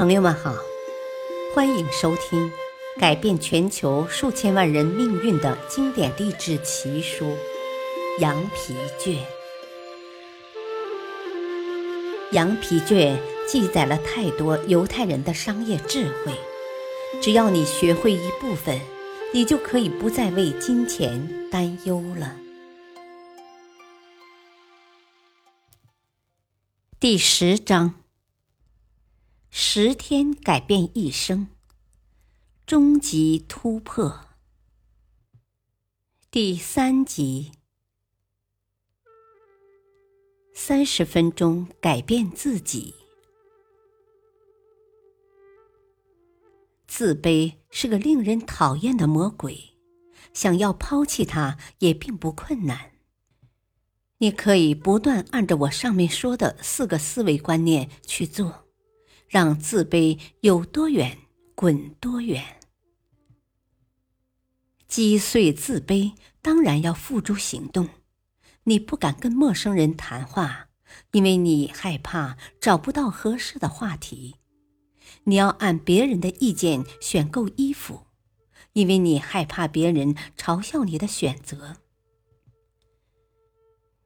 朋友们好，欢迎收听改变全球数千万人命运的经典励志奇书《羊皮卷》。《羊皮卷》记载了太多犹太人的商业智慧，只要你学会一部分，你就可以不再为金钱担忧了。第十章。十天改变一生，终极突破。第三集，三十分钟改变自己。自卑是个令人讨厌的魔鬼，想要抛弃它也并不困难。你可以不断按照我上面说的四个思维观念去做。让自卑有多远滚多远，击碎自卑当然要付诸行动。你不敢跟陌生人谈话，因为你害怕找不到合适的话题；你要按别人的意见选购衣服，因为你害怕别人嘲笑你的选择；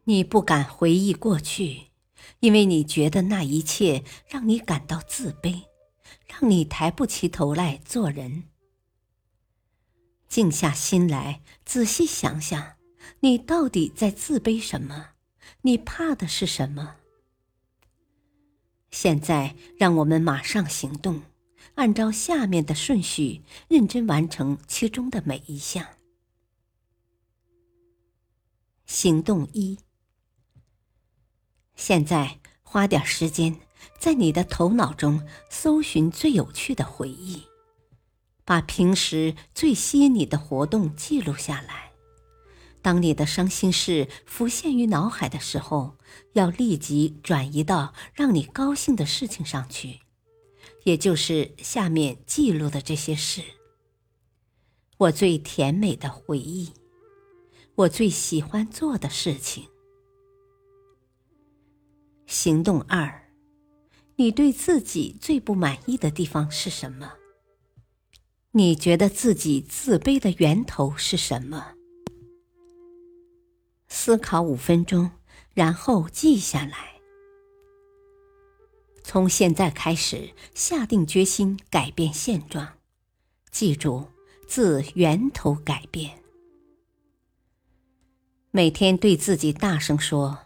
你不敢回忆过去。因为你觉得那一切让你感到自卑，让你抬不起头来做人。静下心来，仔细想想，你到底在自卑什么？你怕的是什么？现在，让我们马上行动，按照下面的顺序，认真完成其中的每一项。行动一。现在花点时间，在你的头脑中搜寻最有趣的回忆，把平时最吸引你的活动记录下来。当你的伤心事浮现于脑海的时候，要立即转移到让你高兴的事情上去，也就是下面记录的这些事：我最甜美的回忆，我最喜欢做的事情。行动二，你对自己最不满意的地方是什么？你觉得自己自卑的源头是什么？思考五分钟，然后记下来。从现在开始，下定决心改变现状。记住，自源头改变。每天对自己大声说。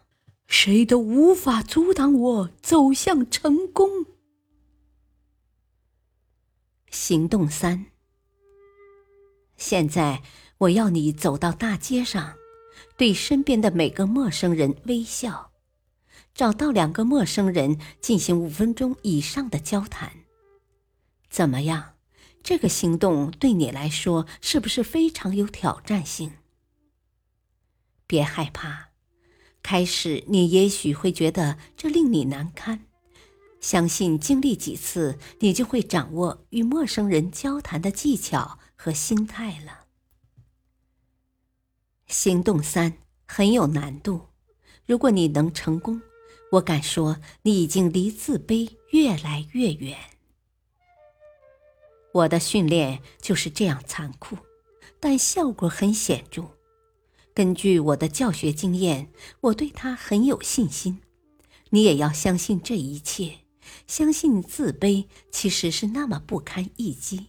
谁都无法阻挡我走向成功。行动三。现在我要你走到大街上，对身边的每个陌生人微笑，找到两个陌生人进行五分钟以上的交谈。怎么样？这个行动对你来说是不是非常有挑战性？别害怕。开始，你也许会觉得这令你难堪。相信经历几次，你就会掌握与陌生人交谈的技巧和心态了。行动三很有难度，如果你能成功，我敢说你已经离自卑越来越远。我的训练就是这样残酷，但效果很显著。根据我的教学经验，我对他很有信心。你也要相信这一切，相信自卑其实是那么不堪一击。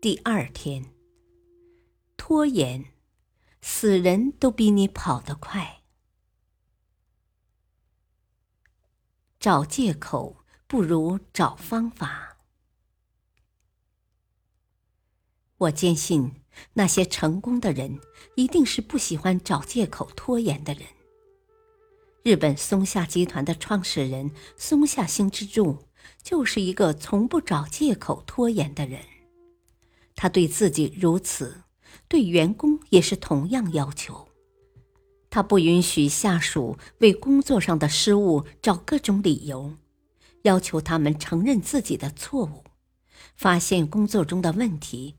第二天，拖延，死人都比你跑得快。找借口不如找方法。我坚信。那些成功的人一定是不喜欢找借口拖延的人。日本松下集团的创始人松下幸之助就是一个从不找借口拖延的人。他对自己如此，对员工也是同样要求。他不允许下属为工作上的失误找各种理由，要求他们承认自己的错误，发现工作中的问题。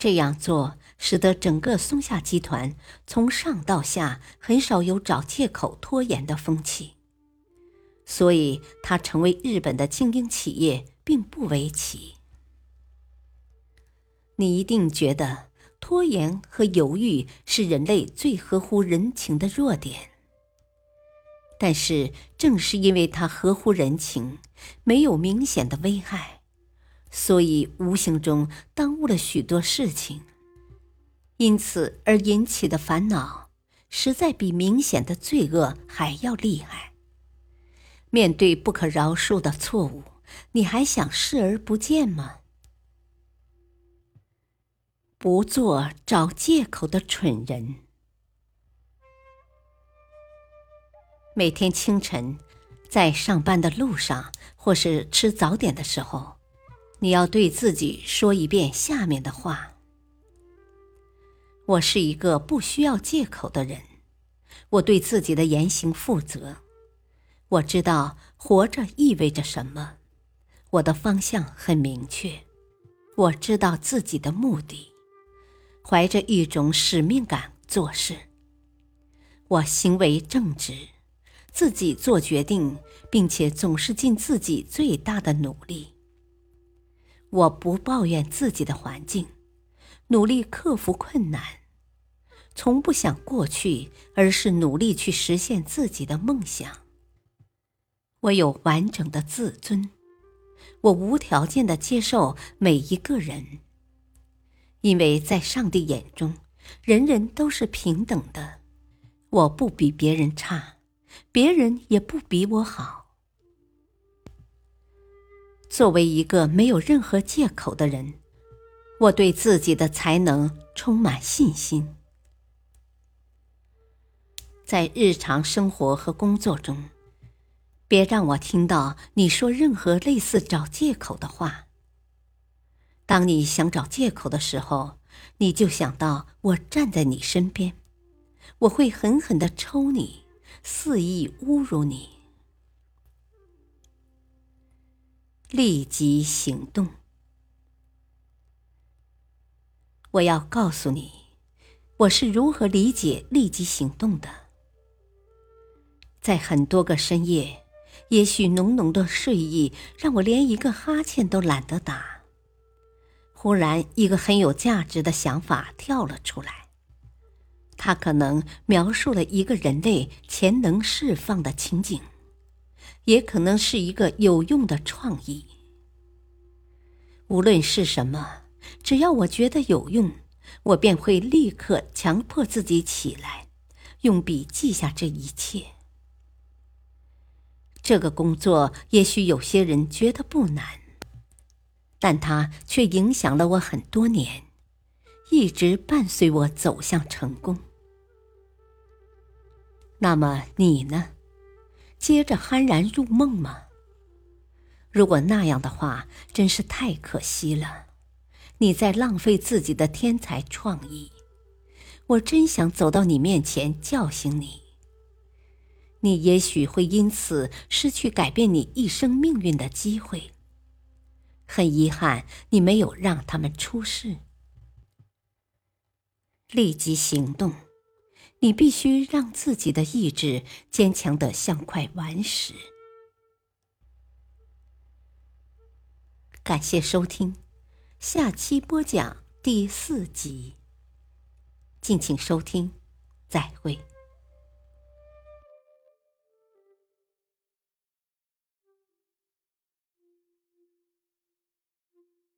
这样做使得整个松下集团从上到下很少有找借口拖延的风气。所以它成为日本的精英企业并不为奇。你一定觉得拖延和犹豫是人类最合乎人情的弱点，但是正是因为它合乎人情，没有明显的危害，所以无形中耽误了许多事情，因此而引起的烦恼，实在比明显的罪恶还要厉害。面对不可饶恕的错误，你还想视而不见吗？不做找借口的蠢人。每天清晨，在上班的路上或是吃早点的时候，你要对自己说一遍下面的话：“我是一个不需要借口的人，我对自己的言行负责，我知道活着意味着什么，我的方向很明确，我知道自己的目的。”怀着一种使命感做事，我行为正直，自己做决定，并且总是尽自己最大的努力。我不抱怨自己的环境，努力克服困难，从不想过去，而是努力去实现自己的梦想。我有完整的自尊，我无条件的接受每一个人。因为在上帝眼中，人人都是平等的，我不比别人差，别人也不比我好。作为一个没有任何借口的人，我对自己的才能充满信心。在日常生活和工作中，别让我听到你说任何类似找借口的话。当你想找借口的时候，你就想到我站在你身边，我会狠狠的抽你，肆意侮辱你。立即行动！我要告诉你，我是如何理解立即行动的。在很多个深夜，也许浓浓的睡意让我连一个哈欠都懒得打。忽然，一个很有价值的想法跳了出来。它可能描述了一个人类潜能释放的情景，也可能是一个有用的创意。无论是什么，只要我觉得有用，我便会立刻强迫自己起来，用笔记下这一切。这个工作也许有些人觉得不难。但它却影响了我很多年，一直伴随我走向成功。那么你呢？接着酣然入梦吗？如果那样的话，真是太可惜了。你在浪费自己的天才创意。我真想走到你面前叫醒你。你也许会因此失去改变你一生命运的机会。很遗憾，你没有让他们出事。立即行动，你必须让自己的意志坚强的像块顽石。感谢收听，下期播讲第四集。敬请收听，再会。